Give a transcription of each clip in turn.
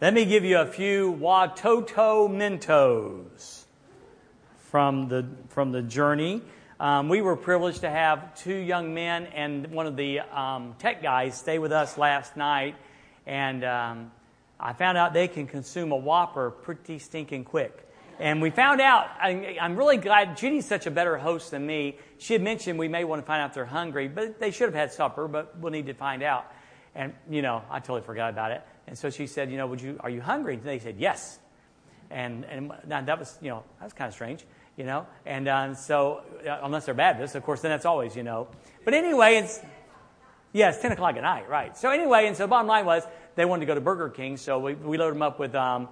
Let me give you a few Watoto Mentos from the, from the journey. Um, we were privileged to have two young men and one of the um, tech guys stay with us last night, and um, I found out they can consume a Whopper pretty stinking quick. And we found out, I, I'm really glad Judy's such a better host than me. She had mentioned we may want to find out if they're hungry, but they should have had supper, but we'll need to find out. And, you know, I totally forgot about it. And so she said, you know, would you, are you hungry? And they said, yes. And, and that was, you know, that was kind of strange, you know. And uh, so, uh, unless they're Baptists, of course, then that's always, you know. But anyway, it's, yeah, 10 o'clock at night, right. So anyway, and so the bottom line was they wanted to go to Burger King, so we, we loaded them up with um,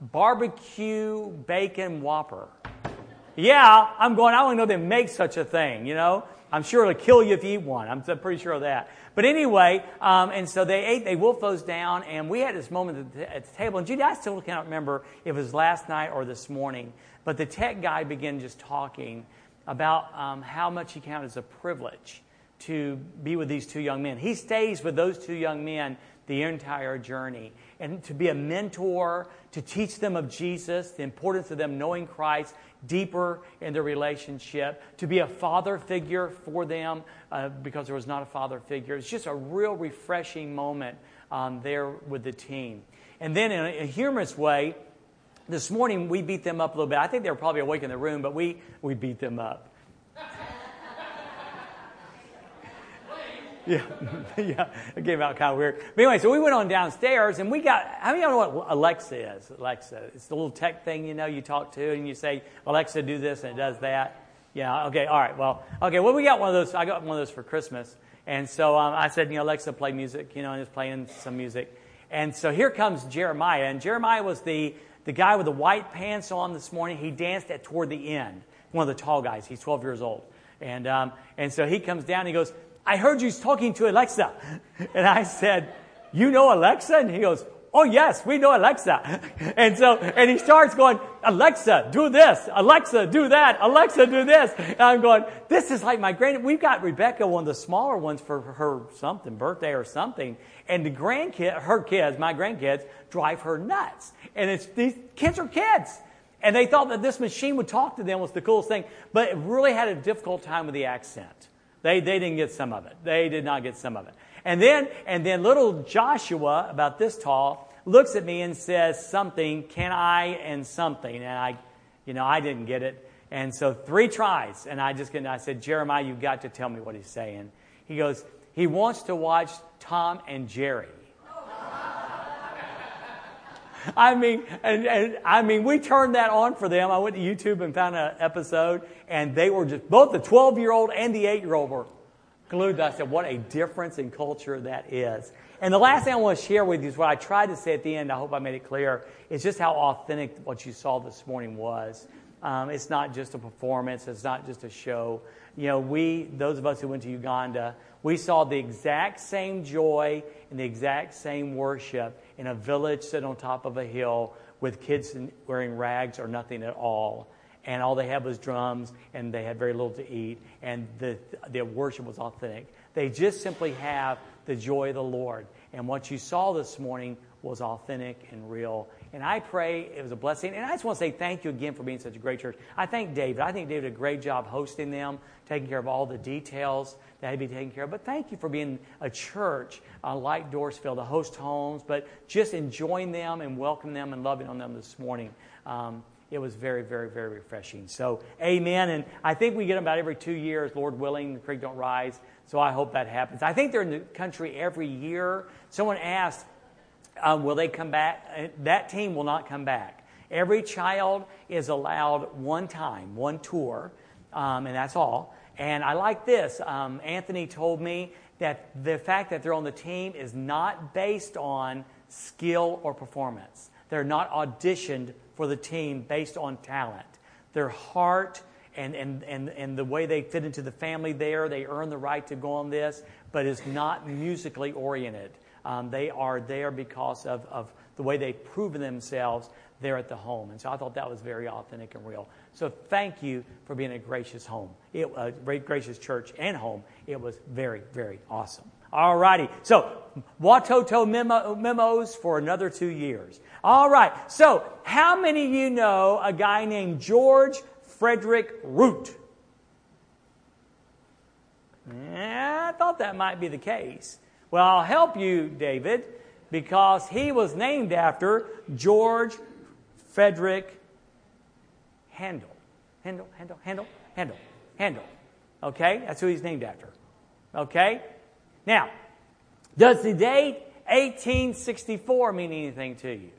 barbecue bacon Whopper. Yeah, I'm going, I don't know they make such a thing, you know. I'm sure it'll kill you if you eat one. I'm pretty sure of that. But anyway, um, and so they ate, they wolfed those down, and we had this moment at the, table. And Judy, I still cannot remember if it was last night or this morning, but the tech guy began just talking about um, how much he counted as a privilege to be with these two young men. He stays with those two young men the entire journey. And to be a mentor, to teach them of Jesus, the importance of them knowing Christ deeper in their relationship, to be a father figure for them uh, because there was not a father figure. It's just a real refreshing moment um, there with the team. And then, in a, humorous way, this morning we beat them up a little bit. I think they were probably awake in the room, but we, we beat them up. Yeah, yeah, it came out kind of weird. But anyway, so we went on downstairs and we got, how many of y'all know what Alexa is? Alexa. It's the little tech thing, you know, you talk to and you say, Alexa, do this and it does that. Yeah, okay, all right, well, okay, well, we got one of those, I got one of those for Christmas. And so um, I said, you know, Alexa, play music, you know, and it's playing some music. And so here comes Jeremiah. And Jeremiah was the, the guy with the white pants on this morning. He danced at toward the end, one of the tall guys. He's 12 years old. And, um, and so he comes down and he goes, I heard you talking to Alexa. And I said, You know Alexa? And he goes, Oh, yes, we know Alexa. And so, and he starts going, Alexa, do this. Alexa, do that. Alexa, do this. And I'm going, this is like my grand, we've got Rebecca, one of the smaller ones for her something, birthday or something. And the grandkid, her kids, my grandkids, drive her nuts. And it's, these kids are kids. And they thought that this machine would talk to them was the coolest thing, but it really had a difficult time with the accent. They, they didn't get some of it. They did not get some of it. And then, and then little Joshua, about this tall, looks at me and says something, can I and something. And I, you know, I didn't get it. And so three tries. And I just, I said, Jeremiah, you've got to tell me what he's saying. He goes, he wants to watch Tom and Jerry. I mean, and, and, I mean, we turned that on for them. I went to YouTube and found an episode, and they were just both the 12 year old and the 8 year old were glued. I said, what a difference in culture that is. And the last thing I want to share with you is what I tried to say at the end. I hope I made it clear. It's just how authentic what you saw this morning was. Um, it's not just a performance. It's not just a show. You know, we, those of us who went to Uganda, we saw the exact same joy and the exact same worship in a village sitting on top of a hill with kids wearing rags or nothing at all. And all they had was drums, and they had very little to eat, and the, the worship was authentic. They just simply have the joy of the Lord. And what you saw this morning was authentic and real. And I pray it was a blessing. And I just want to say thank you again for being such a great church. I thank David. I think David did a great job hosting them, taking care of all the details that had to be taken care of. But thank you for being a church uh, like Dorrisville, to host homes, but just enjoying them and welcoming them and loving on them this morning. Um, it was very, very, very refreshing. So, amen. And I think we get them about every two years, Lord willing, the creek don't rise. So I hope that happens. I think they're in the country every year. Someone asked, um, will they come back? Uh, that team will not come back. Every child is allowed one time, one tour, um, and that's all. And I like this. Um, Anthony told me that the fact that they're on the team is not based on skill or performance. They're not auditioned for the team based on talent. Their heart and, and, and, and the way they fit into the family there, they earn the right to go on this, but is not musically oriented. Um, they are there because of, of the way they've proven themselves there at the home. And so I thought that was very authentic and real. So thank you for being a gracious home, it, a very gracious church and home. It was very, very awesome. All righty. So, Watoto memo, memos for another two years. All right. So, how many of you know a guy named George Frederick Root? Yeah, I thought that might be the case. Well, I'll help you, David, because he was named after George Frederick Handel. Handel, Handel, Handel, Handel, Handel. Okay? That's who he's named after. Okay? Now, does the date 1864 mean anything to you?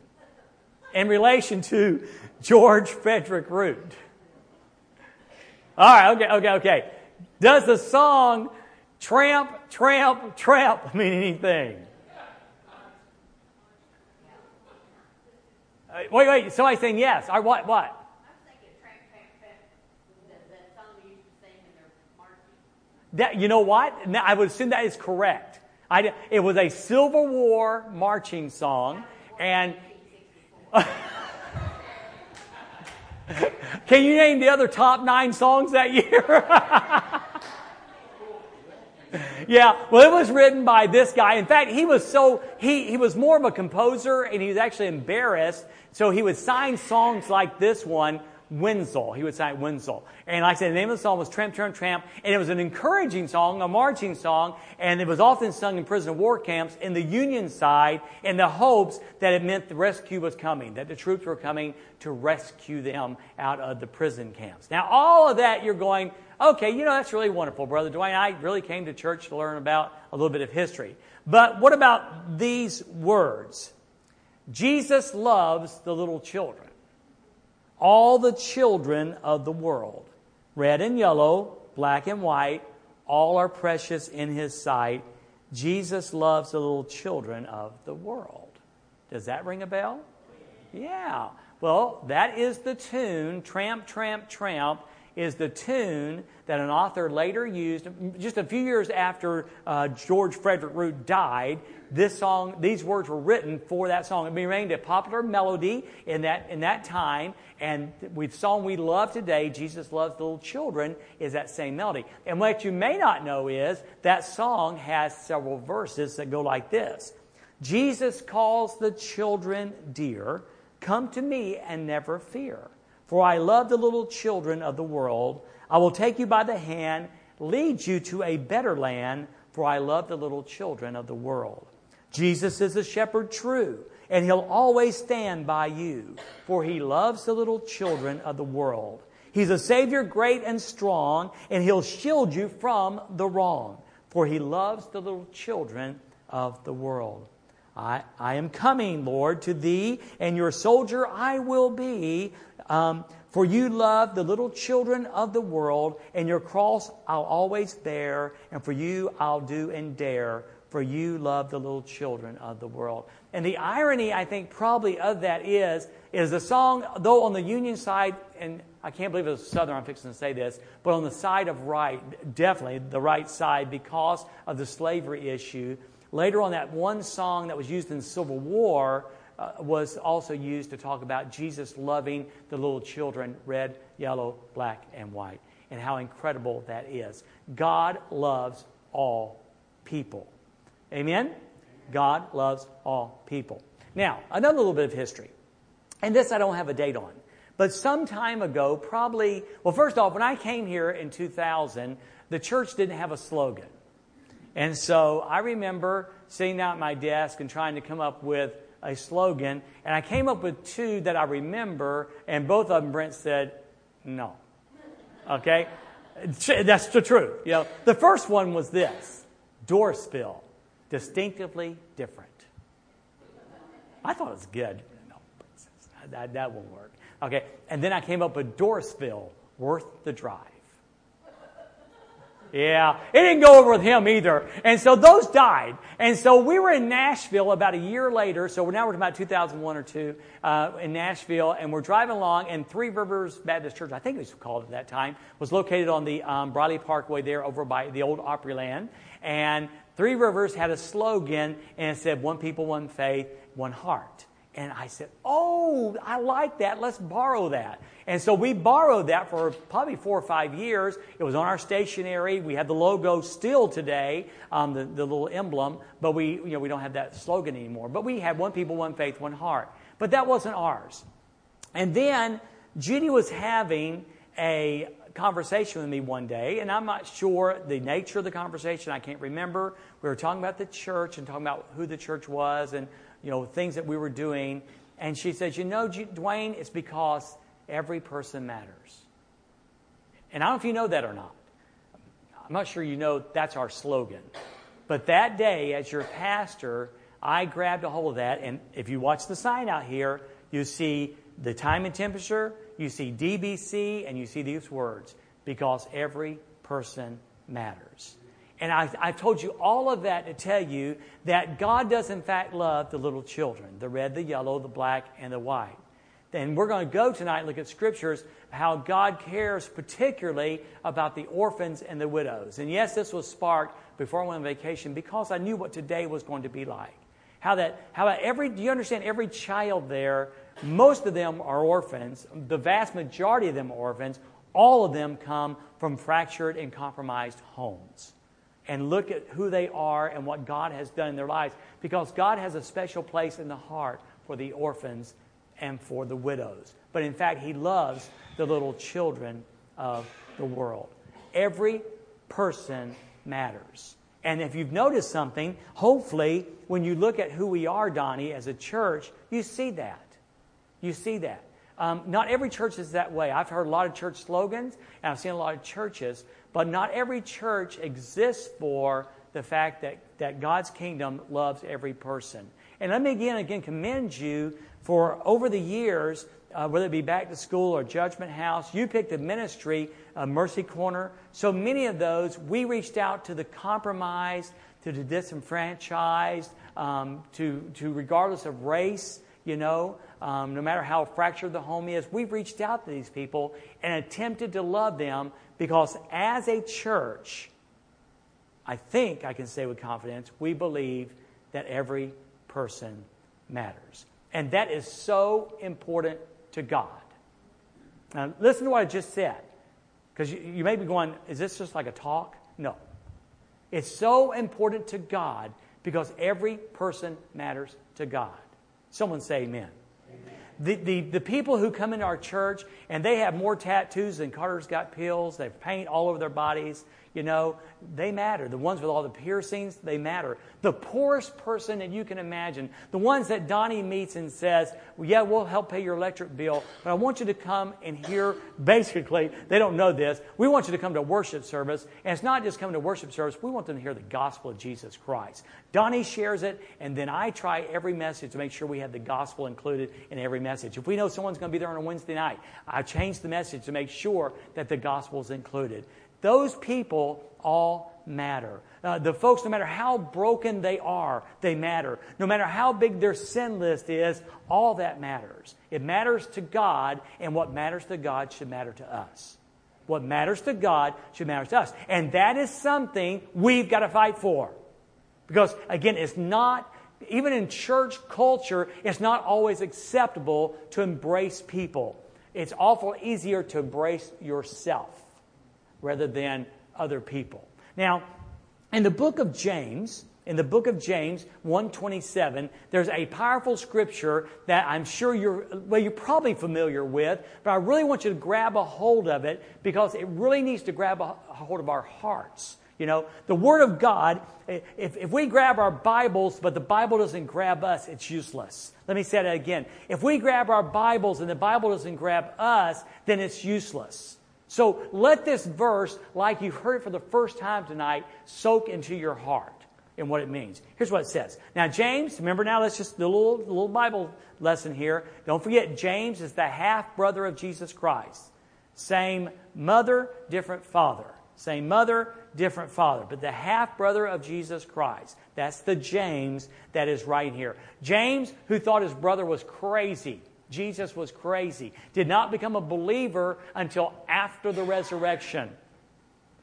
In relation to George Frederick Root. All right, okay, okay, okay. Does the song Tramp, Tramp, Tramp mean anything? Uh, wait, wait, somebody's saying yes. Or what? What? That, you know what? I would assume that is correct. I, it was a Civil War marching song, and can you name the other top nine songs that year? yeah, well, it was written by this guy. In fact, he was so he he was more of a composer, and he was actually embarrassed, so he would sign songs like this one Wurzel. He would sign Wurzel. And like I said, the name of the song was Tramp, Tramp, Tramp. And it was an encouraging song, a marching song. And it was often sung in prison war camps in the Union side in the hopes that it meant the rescue was coming, that the troops were coming to rescue them out of the prison camps. Now, all of that you're going, okay, you know, that's really wonderful, Brother Dwayne. I really came to church to learn about a little bit of history. But what about these words? Jesus loves the little children all the children of the world. Red and yellow, black and white, all are precious in his sight. Jesus loves the little children of the world. Does that ring a bell? Yeah. Well, that is the tune, Tramp, Tramp, Tramp, is the tune that an author later used just a few years after uh, George Frederick Root died. This song, these words were written for that song. It remained a popular melody in that in that time, and the song we love today, "Jesus Loves Little Children," is that same melody. And what you may not know is that song has several verses that go like this: Jesus calls the children dear. Come to me and never fear. For I love the little children of the world. I will take you by the hand, lead you to a better land, for I love the little children of the world. Jesus is a shepherd true, and he'll always stand by you, for he loves the little children of the world. He's a Savior great and strong, and he'll shield you from the wrong, for he loves the little children of the world. I, I am coming, Lord, to thee, and your soldier I will be. Um, for you love the little children of the world, and your cross I'll always bear, and for you I'll do and dare, for you love the little children of the world. And the irony, I think, probably of that is, is the song, though on the Union side, and I can't believe it's Southern, I'm fixing to say this, but on the side of right, definitely the right side because of the slavery issue. Later on, that one song that was used in the Civil War uh, was also used to talk about Jesus loving the little children, red, yellow, black, and white, and how incredible that is. God loves all people. Amen? God loves all people. Now, another little bit of history. And this I don't have a date on. But some time ago, probably, well, first off, when I came here in 2000, the church didn't have a slogan. And so I remember sitting down at my desk and trying to come up with a slogan, and I came up with two that I remember, and both of them Brent said, no. Okay? That's the truth. You know, the first one was this Dorrisville, distinctively different. I thought it was good. No, that, that won't work. Okay, and then I came up with Dorrisville, worth the drive. Yeah, it didn't go over with him either. And so those died. And so we were in Nashville about a year later. So now we're about 2001 or two uh, in Nashville, and we're driving along. And Three Rivers Baptist Church, I think it was called at that time, was located on the um, Briley Parkway there, over by the old Opryland. And Three Rivers had a slogan, and it said, "One people, one faith, one heart." And I said, Oh, I like that. Let's borrow that. And so we borrowed that for probably four or five years. It was on our stationery. We have the logo still today, um, the, the little emblem, but we, you know, we don't have that slogan anymore. But we had one people, one faith, one heart. But that wasn't ours. And then Judy was having a conversation with me one day, and I'm not sure the nature of the conversation. I can't remember. We were talking about the church and talking about who the church was and you know things that we were doing. And she says, "You know, Dwayne, it's because every person matters." And I don't know if you know that or not. I'm not sure you know that's our slogan. But that day, as your pastor, I grabbed a hold of that. And if you watch the sign out here, you see the time and temperature, you see DBC, and you see these words because every person matters. And I, I told you all of that to tell you that God does, in fact, love the little children the red, the yellow, the black, and the white. And we're going to go tonight and look at scriptures how God cares particularly about the orphans and the widows. And yes, this was sparked before I went on vacation because I knew what today was going to be like. How that, how every, do you understand every child there most of them are orphans. The vast majority of them are orphans. All of them come from fractured and compromised homes. And look at who they are and what God has done in their lives because God has a special place in the heart for the orphans and for the widows. But in fact, He loves the little children of the world. Every person matters. And if you've noticed something, hopefully, when you look at who we are, Donnie, as a church, you see that. You see that. Um, not every church is that way. I've heard a lot of church slogans, and I've seen a lot of churches, but not every church exists for the fact that, that God's kingdom loves every person. And let me again, again commend you for over the years, uh, whether it be back to school or Judgment House, you picked the ministry, uh, Mercy Corner. So many of those, we reached out to the compromised, to the disenfranchised, um, to, to regardless of race, you know, um, no matter how fractured the home is, we've reached out to these people and attempted to love them because as a church, I think I can say with confidence, we believe that every person matters. And that is so important to God. Now, listen to what I just said. Because you, you may be going, is this just like a talk? No. It's so important to God because every person matters to God. Someone say amen. The, the, the people who come into our church and they have more tattoos than Carter's got pills, they have paint all over their bodies, you know, they matter. The ones with all the piercings, they matter. The poorest person that you can imagine, the ones that Donnie meets and says, well, Yeah, we'll help pay your electric bill, but I want you to come and hear, basically, they don't know this. We want you to come to worship service, and it's not just coming to worship service, we want them to hear the gospel of Jesus Christ. Donnie shares it, and then I try every message to make sure we have the gospel included in every message. If we know someone's going to be there on a Wednesday night, I change the message to make sure that the gospel is included. Those people all matter. Uh, the folks, no matter how broken they are, they matter. No matter how big their sin list is, all that matters. It matters to God, and what matters to God should matter to us. What matters to God should matter to us. And that is something we've got to fight for. Because, again, it's not, even in church culture, it's not always acceptable to embrace people. It's awful easier to embrace yourself rather than other people. Now, in the book of James, in the book of James 127, there's a powerful scripture that I'm sure you're well you're probably familiar with, but I really want you to grab a hold of it because it really needs to grab a hold of our hearts. You know, the Word of God, if, if we grab our Bibles, but the Bible doesn't grab us, it's useless. Let me say that again. If we grab our Bibles and the Bible doesn't grab us, then it's useless. So let this verse, like you've heard it for the first time tonight, soak into your heart and what it means. Here's what it says. Now, James, remember now, let's just the little, little Bible lesson here. Don't forget, James is the half brother of Jesus Christ. Same mother, different father. Same mother, different father. But the half brother of Jesus Christ. That's the James that is right here. James, who thought his brother was crazy. Jesus was crazy. Did not become a believer until after the resurrection.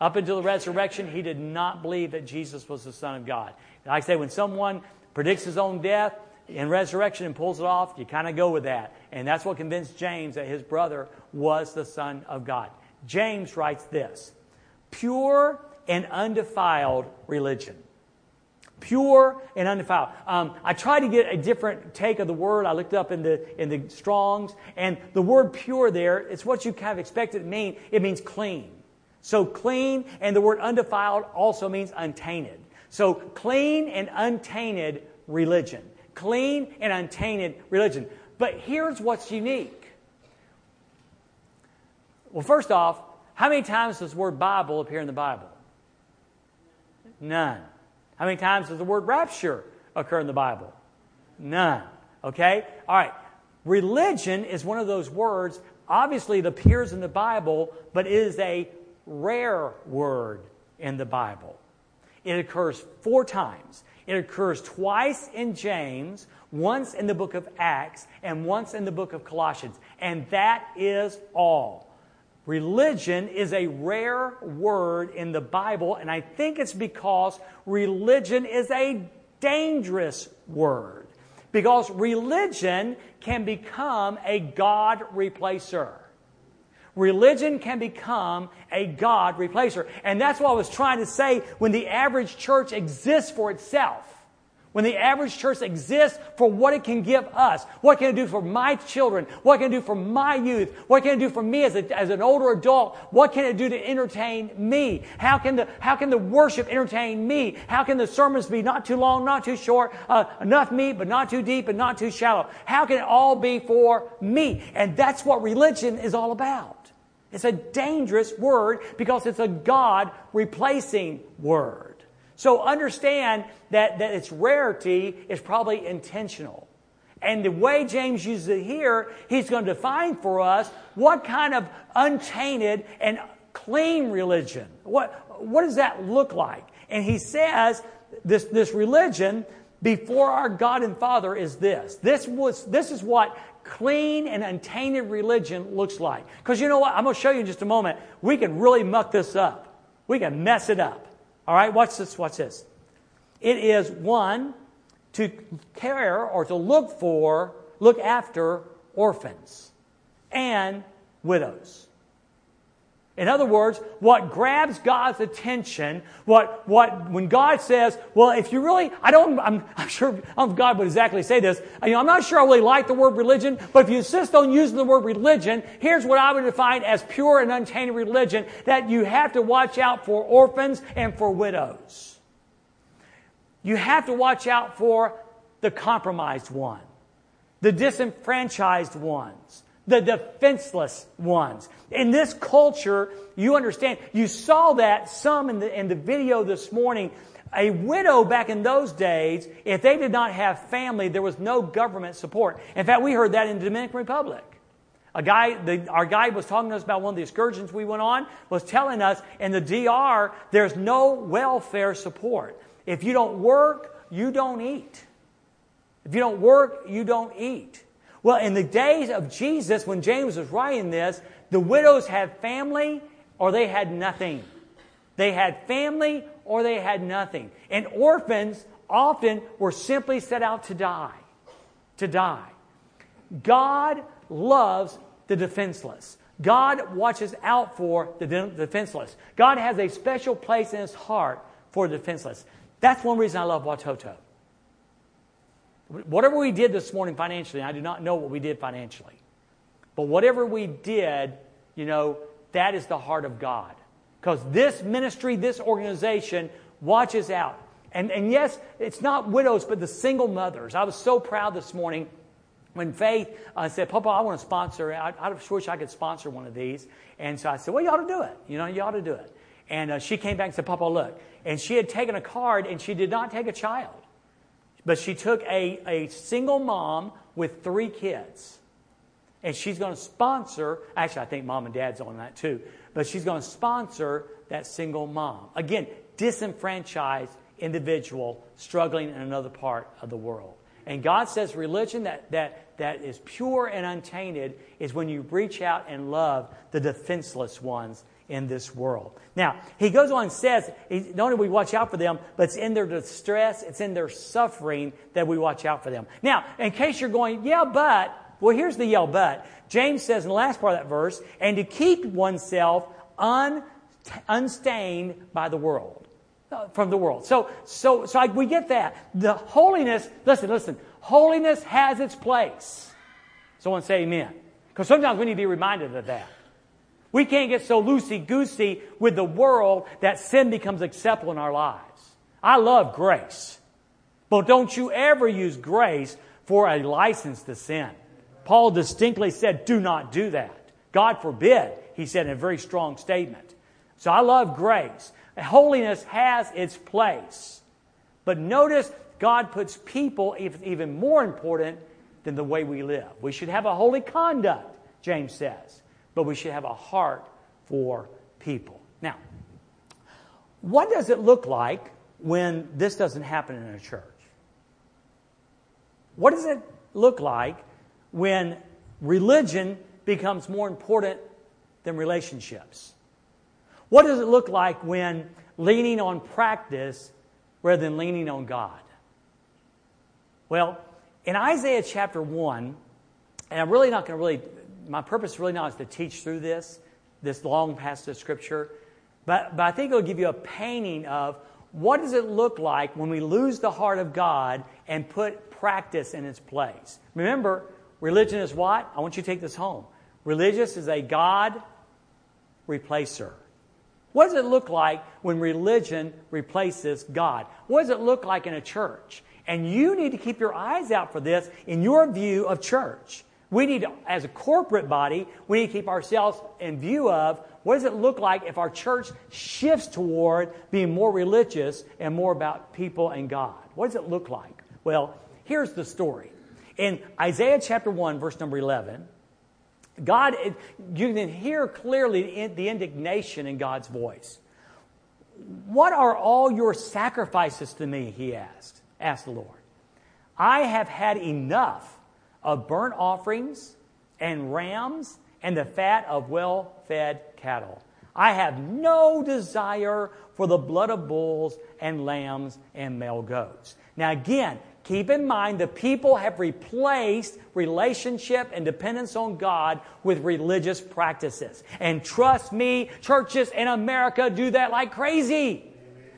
Up until the resurrection, he did not believe that Jesus was the Son of God. Like I say, when someone predicts his own death, in resurrection and pulls it off, you kind of go with that. And that's what convinced James that his brother was the Son of God. James writes this pure and undefiled religion. Pure and undefiled. Um, I tried to get a different take of the word. I looked up in the in the Strong's, and the word "pure" there it's what you kind of expect it to mean. It means clean. So clean, and the word undefiled also means untainted. So clean and untainted religion. Clean and untainted religion. But here's what's unique. Well, first off, how many times does the word Bible appear in the Bible? None. How many times does the word rapture occur in the Bible? None. Okay? All right. Religion is one of those words, obviously it appears in the Bible, but it is a rare word in the Bible. It occurs four times. It occurs twice in James, once in the book of Acts, and once in the book of Colossians. And that is all. Religion is a rare word in the Bible, and I think it's because religion is a dangerous word. Because religion can become a God replacer. Religion can become a God replacer. And that's what I was trying to say when the average church exists for itself. When the average church exists for what it can give us, what can it do for my children, what can it do for my youth, what can it do for me as, a, as an older adult, what can it do to entertain me? How can the, how can the worship entertain me? How can the sermons be not too long, not too short, uh, enough meat, but not too deep and not too shallow? How can it all be for me? And that's what religion is all about. It's a dangerous word because it's a God replacing word. So understand that, that its rarity is probably intentional. And the way James uses it here, he's going to define for us what kind of untainted and clean religion. What, what does that look like? And he says this, this religion before our God and Father is this. This, was, this is what clean and untainted religion looks like. Because you know what? I'm going to show you in just a moment. We can really muck this up. We can mess it up. All right, watch this, watch this. It is one, to care or to look for, look after orphans and widows. In other words, what grabs God's attention, what, what, when God says, well, if you really, I don't, I'm, I'm sure, I don't God would exactly say this. You know, I'm not sure I really like the word religion, but if you insist on using the word religion, here's what I would define as pure and untainted religion, that you have to watch out for orphans and for widows. You have to watch out for the compromised one, the disenfranchised ones, the defenseless ones. In this culture, you understand, you saw that some in the, in the video this morning. A widow back in those days, if they did not have family, there was no government support. In fact, we heard that in the Dominican Republic. A guy, the, our guide was talking to us about one of the excursions we went on, was telling us in the DR, there's no welfare support. If you don't work, you don't eat. If you don't work, you don't eat. Well, in the days of Jesus, when James was writing this, the widows had family or they had nothing. They had family or they had nothing. And orphans often were simply set out to die. To die. God loves the defenseless. God watches out for the defenseless. God has a special place in his heart for the defenseless. That's one reason I love Watoto. Whatever we did this morning financially, I do not know what we did financially. But whatever we did, you know, that is the heart of God. Because this ministry, this organization watches out. And, and yes, it's not widows, but the single mothers. I was so proud this morning when Faith uh, said, Papa, I want to sponsor, I, I wish I could sponsor one of these. And so I said, Well, you ought to do it. You know, you ought to do it. And uh, she came back and said, Papa, look. And she had taken a card and she did not take a child. But she took a, a single mom with three kids. And she's going to sponsor, actually, I think mom and dad's on that too, but she's going to sponsor that single mom. Again, disenfranchised individual struggling in another part of the world. And God says religion that, that, that is pure and untainted is when you reach out and love the defenseless ones in this world. Now, he goes on and says, not only we watch out for them, but it's in their distress, it's in their suffering that we watch out for them. Now, in case you're going, yeah, but, well, here's the yell but. James says in the last part of that verse, and to keep oneself un, unstained by the world, uh, from the world. So, so, so I, we get that. The holiness, listen, listen, holiness has its place. Someone say amen. Because sometimes we need to be reminded of that. We can't get so loosey goosey with the world that sin becomes acceptable in our lives. I love grace. But don't you ever use grace for a license to sin. Paul distinctly said, do not do that. God forbid, he said in a very strong statement. So I love grace. Holiness has its place. But notice God puts people even more important than the way we live. We should have a holy conduct, James says but we should have a heart for people. Now, what does it look like when this doesn't happen in a church? What does it look like when religion becomes more important than relationships? What does it look like when leaning on practice rather than leaning on God? Well, in Isaiah chapter 1, and I'm really not going to really my purpose really now is to teach through this, this long passage of Scripture. But, but I think it'll give you a painting of what does it look like when we lose the heart of God and put practice in its place. Remember, religion is what? I want you to take this home. Religious is a God replacer. What does it look like when religion replaces God? What does it look like in a church? And you need to keep your eyes out for this in your view of church. We need, as a corporate body, we need to keep ourselves in view of what does it look like if our church shifts toward being more religious and more about people and God? What does it look like? Well, here's the story. In Isaiah chapter 1, verse number 11, God, you can hear clearly the indignation in God's voice. What are all your sacrifices to me? He asked, asked the Lord. I have had enough of burnt offerings and rams and the fat of well fed cattle. I have no desire for the blood of bulls and lambs and male goats. Now, again, keep in mind the people have replaced relationship and dependence on God with religious practices. And trust me, churches in America do that like crazy.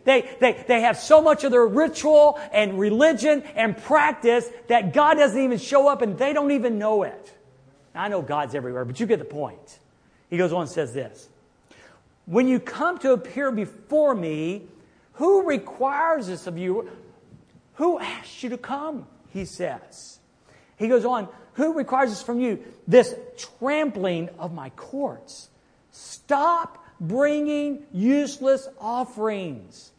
They, they, they have so much of their ritual and religion and practice that God doesn't even show up and they don't even know it. I know God's everywhere, but you get the point. He goes on and says this When you come to appear before me, who requires this of you? Who asked you to come? He says. He goes on, Who requires this from you? This trampling of my courts. Stop bringing useless offerings.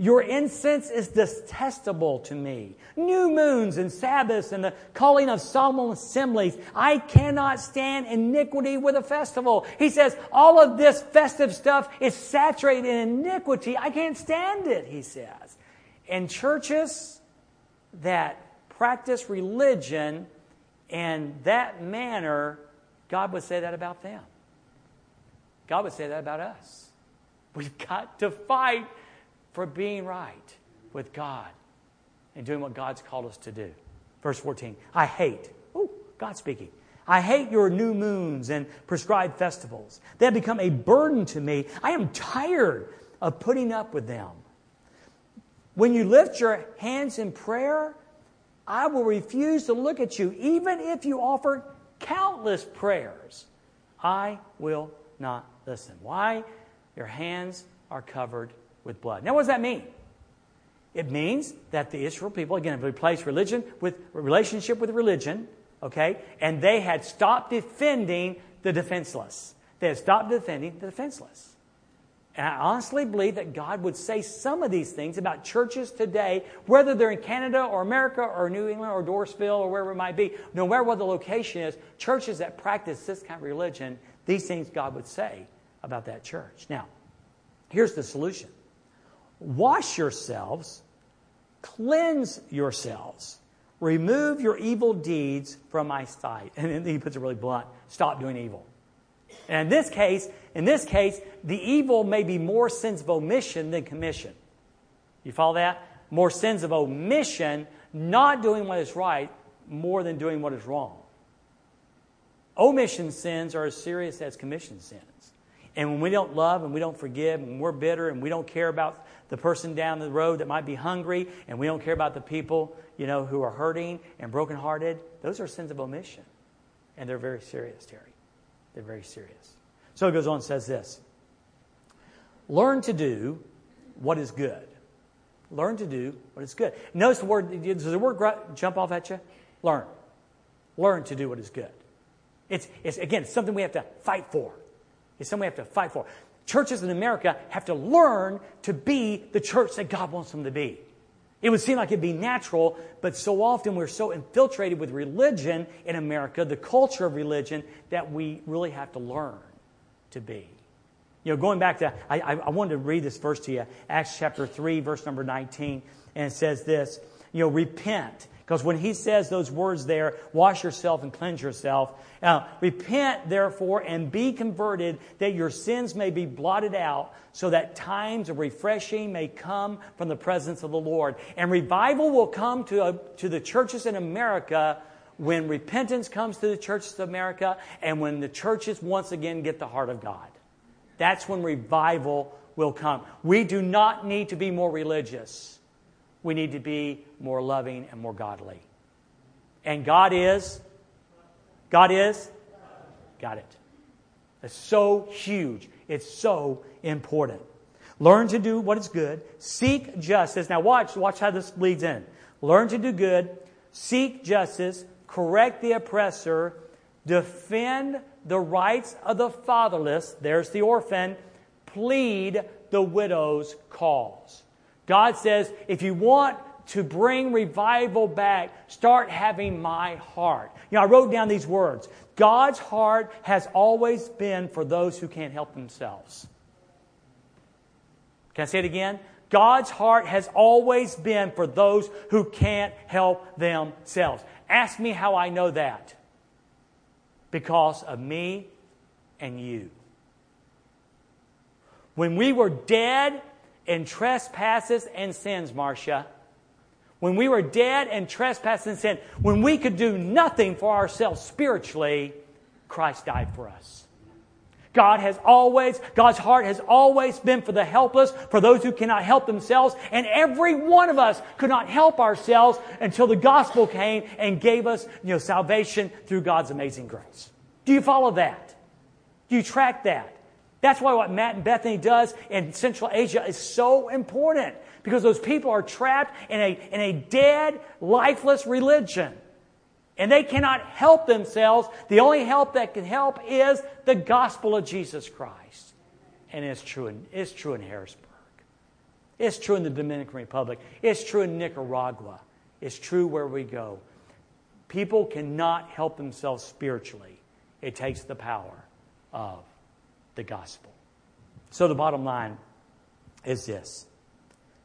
Your incense is detestable to me. New moons and Sabbaths and the calling of solemn assemblies. I cannot stand iniquity with a festival. He says, all of this festive stuff is saturated in iniquity. I can't stand it, he says. And churches that practice religion in that manner, God would say that about them. God would say that about us. We've got to fight for being right with God and doing what God's called us to do. Verse 14 I hate, oh, God speaking. I hate your new moons and prescribed festivals. They have become a burden to me. I am tired of putting up with them. When you lift your hands in prayer, I will refuse to look at you, even if you offer countless prayers. I will not listen. Why? Your hands are covered with blood. Now, what does that mean? It means that the Israel people, again, have replaced religion with relationship with religion, okay? And they had stopped defending the defenseless. They had stopped defending the defenseless. And I honestly believe that God would say some of these things about churches today, whether they're in Canada or America or New England or Dorrisville or wherever it might be, no matter what the location is, churches that practice this kind of religion, these things God would say about that church. Now, here's the solution Wash yourselves, cleanse yourselves, remove your evil deeds from my sight. And then he puts it really blunt stop doing evil. And in this case, in this case, the evil may be more sins of omission than commission. You follow that? More sins of omission, not doing what is right, more than doing what is wrong. Omission sins are as serious as commission sins. And when we don't love and we don't forgive and we're bitter and we don't care about the person down the road that might be hungry and we don't care about the people, you know, who are hurting and brokenhearted, those are sins of omission. And they're very serious, Terry. They're very serious. So it goes on and says this Learn to do what is good. Learn to do what is good. Notice the word, does the word jump off at you? Learn. Learn to do what is good. It's, it's again, it's something we have to fight for. It's something we have to fight for. Churches in America have to learn to be the church that God wants them to be. It would seem like it'd be natural, but so often we're so infiltrated with religion in America, the culture of religion, that we really have to learn to be. You know, going back to, I, I wanted to read this verse to you, Acts chapter 3, verse number 19, and it says this, you know, repent because when he says those words there, wash yourself and cleanse yourself, uh, repent therefore and be converted that your sins may be blotted out so that times of refreshing may come from the presence of the Lord. And revival will come to, uh, to the churches in America when repentance comes to the churches of America and when the churches once again get the heart of God. That's when revival will come. We do not need to be more religious we need to be more loving and more godly. And God is, God is, got it. It's so huge. It's so important. Learn to do what is good. Seek justice. Now watch, watch how this leads in. Learn to do good. Seek justice. Correct the oppressor. Defend the rights of the fatherless. There's the orphan. Plead the widow's cause. God says, if you want to bring revival back, start having my heart. You know, I wrote down these words. God's heart has always been for those who can't help themselves. Can I say it again? God's heart has always been for those who can't help themselves. Ask me how I know that. Because of me and you. When we were dead in trespasses and sins, Marcia. When we were dead in trespasses and sin, when we could do nothing for ourselves spiritually, Christ died for us. God has always, God's heart has always been for the helpless, for those who cannot help themselves, and every one of us could not help ourselves until the gospel came and gave us, you know, salvation through God's amazing grace. Do you follow that? Do you track that? That's why what Matt and Bethany does in Central Asia is so important because those people are trapped in a, in a dead, lifeless religion. And they cannot help themselves. The only help that can help is the gospel of Jesus Christ. And it's true in, it's true in Harrisburg. It's true in the Dominican Republic. It's true in Nicaragua. It's true where we go. People cannot help themselves spiritually. It takes the power of the gospel. So the bottom line is this.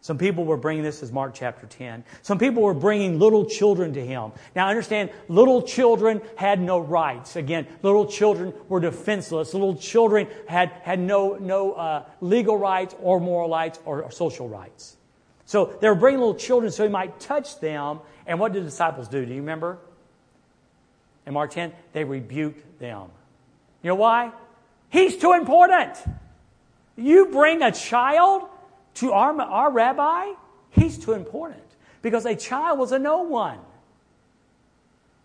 Some people were bringing this as Mark chapter 10. Some people were bringing little children to him. Now understand, little children had no rights. Again, little children were defenseless. Little children had, had no, no uh, legal rights or moral rights or, or social rights. So they were bringing little children so he might touch them. And what did the disciples do? Do you remember? In Mark 10, they rebuked them. You know why? He's too important. You bring a child to our, our rabbi, he's too important because a child was a no one.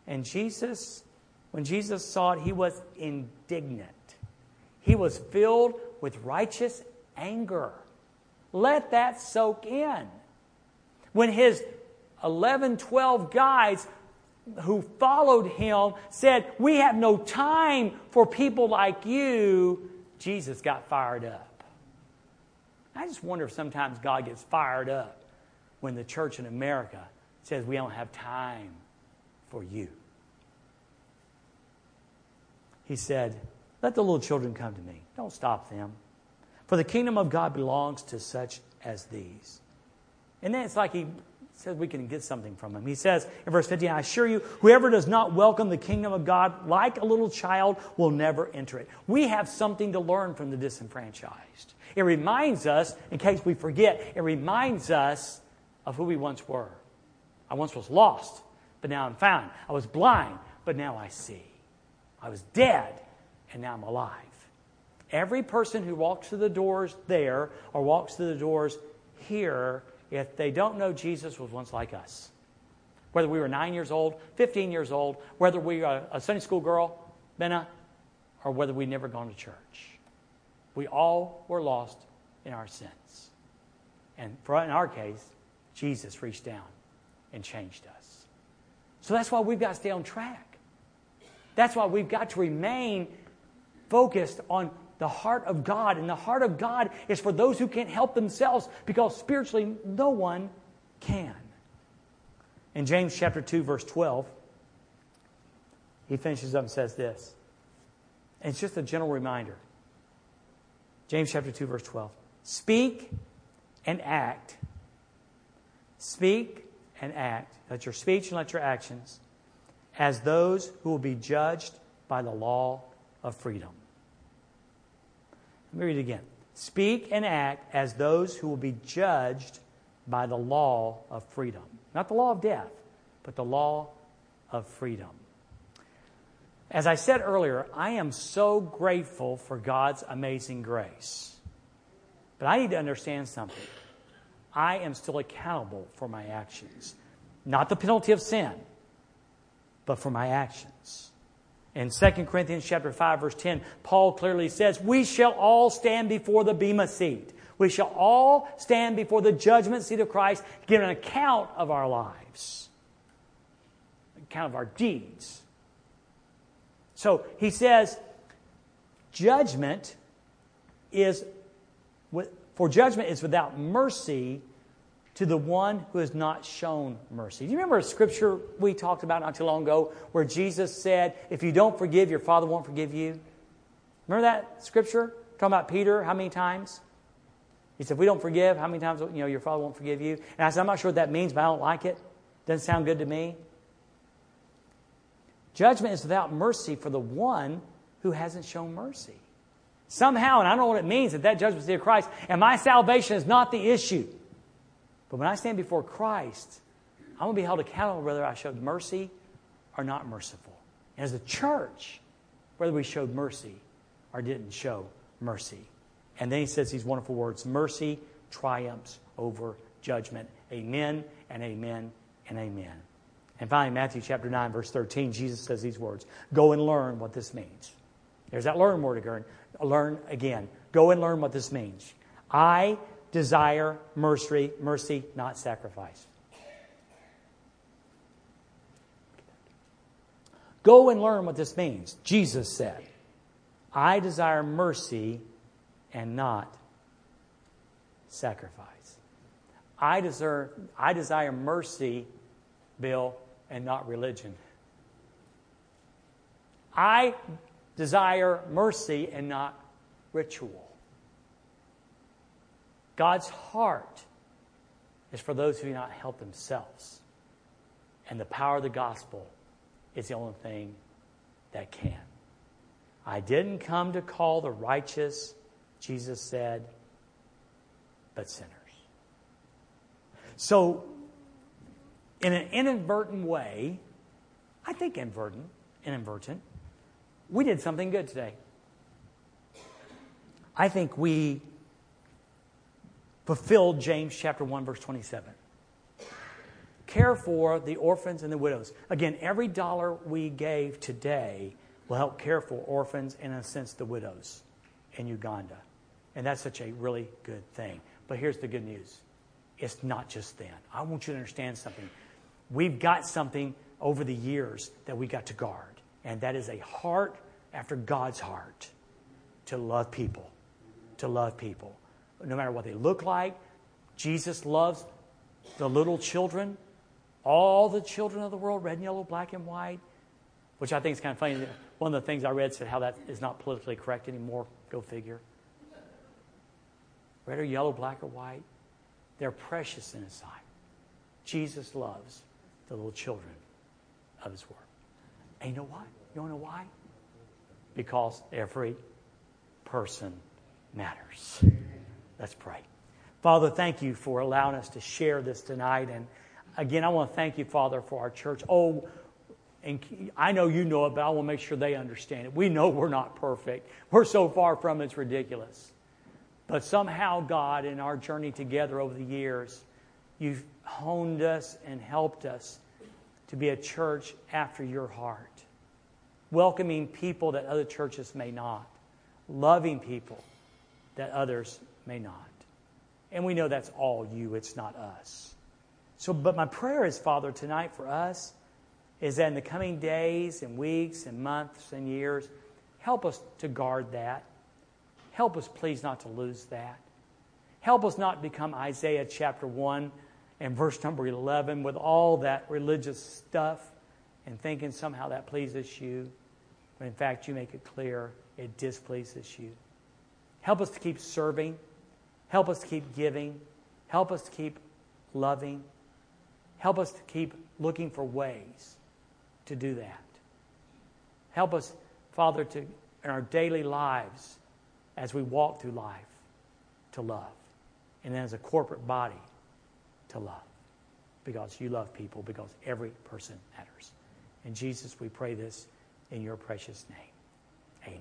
And Jesus, when Jesus saw it, he was indignant. He was filled with righteous anger. Let that soak in. When his 11, 12 guys who followed him said, We have no time for people like you, Jesus got fired up. I just wonder if sometimes God gets fired up when the church in America says, We don't have time for you. He said, Let the little children come to me. Don't stop them. For the kingdom of God belongs to such as these. And then it's like he says we can get something from him. He says in verse 15, I assure you, whoever does not welcome the kingdom of God like a little child will never enter it. We have something to learn from the disenfranchised. It reminds us, in case we forget, it reminds us of who we once were. I once was lost, but now I'm found. I was blind, but now I see. I was dead, and now I'm alive. Every person who walks through the doors there or walks through the doors here, if they don't know Jesus, was once like us. Whether we were nine years old, 15 years old, whether we were a Sunday school girl, Benna, or whether we'd never gone to church. We all were lost in our sins. And for, in our case, Jesus reached down and changed us. So that's why we've got to stay on track. That's why we've got to remain focused on the heart of God. And the heart of God is for those who can't help themselves because spiritually no one can. In James chapter 2, verse 12, he finishes up and says this. And it's just a gentle reminder. James chapter 2, verse 12. Speak and act. Speak and act. Let your speech and let your actions as those who will be judged by the law of freedom. Let me read it again. Speak and act as those who will be judged by the law of freedom. Not the law of death, but the law of freedom. As I said earlier, I am so grateful for God's amazing grace. But I need to understand something. I am still accountable for my actions. Not the penalty of sin, but for my actions. In 2 Corinthians chapter 5 verse 10, Paul clearly says, "We shall all stand before the bema seat. We shall all stand before the judgment seat of Christ, give an account of our lives, account of our deeds." So, he says, judgment is for judgment is without mercy to the one who has not shown mercy. Do you remember a scripture we talked about not too long ago where Jesus said, If you don't forgive, your Father won't forgive you? Remember that scripture? Talking about Peter, how many times? He said, If we don't forgive, how many times you know your Father won't forgive you? And I said, I'm not sure what that means, but I don't like it. Doesn't sound good to me. Judgment is without mercy for the one who hasn't shown mercy. Somehow, and I don't know what it means that that judgment is of Christ, and my salvation is not the issue. But when I stand before Christ, I'm going to be held accountable whether I showed mercy or not merciful. And as a church, whether we showed mercy or didn't show mercy. And then he says these wonderful words mercy triumphs over judgment. Amen and amen and amen. And finally, Matthew chapter 9, verse 13, Jesus says these words Go and learn what this means. There's that learn word again. Learn again. Go and learn what this means. I desire mercy, mercy, not sacrifice. Go and learn what this means. Jesus said, I desire mercy and not sacrifice. I desire, I desire mercy, Bill, and not religion. I desire mercy and not ritual. God's heart is for those who cannot help themselves. And the power of the gospel is the only thing that can. I didn't come to call the righteous, Jesus said, but sinners. So, in an inadvertent way, I think inadvertent, inadvertent, we did something good today. I think we fulfilled James chapter 1 verse 27. Care for the orphans and the widows. Again, every dollar we gave today will help care for orphans and in a sense the widows in Uganda. And that's such a really good thing. But here's the good news. It's not just then. I want you to understand something. We've got something over the years that we got to guard, and that is a heart after God's heart to love people. To love people no matter what they look like. Jesus loves the little children, all the children of the world, red and yellow, black and white, which I think is kind of funny. One of the things I read said how that is not politically correct anymore. Go figure. Red or yellow, black or white, they're precious in His sight. Jesus loves the little children of his word. And you know what? You want to know why? Because every person matters. Let's pray. Father, thank you for allowing us to share this tonight. And again, I want to thank you, Father, for our church. Oh, and I know you know it, but I want to make sure they understand it. We know we're not perfect. We're so far from it, it's ridiculous. But somehow, God, in our journey together over the years, you've honed us and helped us to be a church after your heart, welcoming people that other churches may not, loving people that others may not. And we know that's all you, it's not us. So, but my prayer is, Father, tonight for us is that in the coming days and weeks and months and years, help us to guard that. Help us, please, not to lose that. Help us not become Isaiah chapter 1 and verse number 11 with all that religious stuff and thinking somehow that pleases you. When in fact, you make it clear it displeases you. Help us to keep serving. Help us to keep giving. Help us to keep loving. Help us to keep looking for ways to do that. Help us, Father, to in our daily lives as we walk through life to love. And as a corporate body to love. Because you love people, because every person matters. And Jesus, we pray this in your precious name.